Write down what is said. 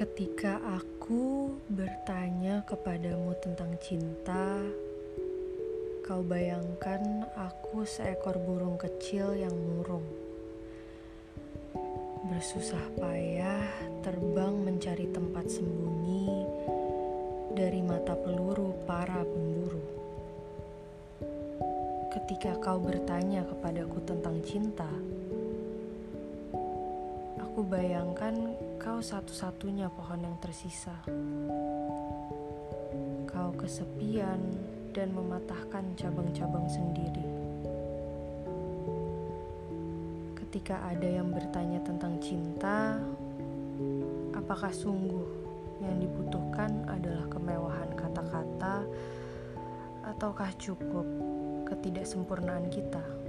Ketika aku bertanya kepadamu tentang cinta, kau bayangkan aku seekor burung kecil yang murung. Bersusah payah terbang mencari tempat sembunyi dari mata peluru para pemburu. Ketika kau bertanya kepadaku tentang cinta, aku bayangkan kau satu-satunya pohon yang tersisa. Kau kesepian dan mematahkan cabang-cabang sendiri. Ketika ada yang bertanya tentang cinta, apakah sungguh yang dibutuhkan adalah kemewahan kata-kata, ataukah cukup ketidaksempurnaan kita?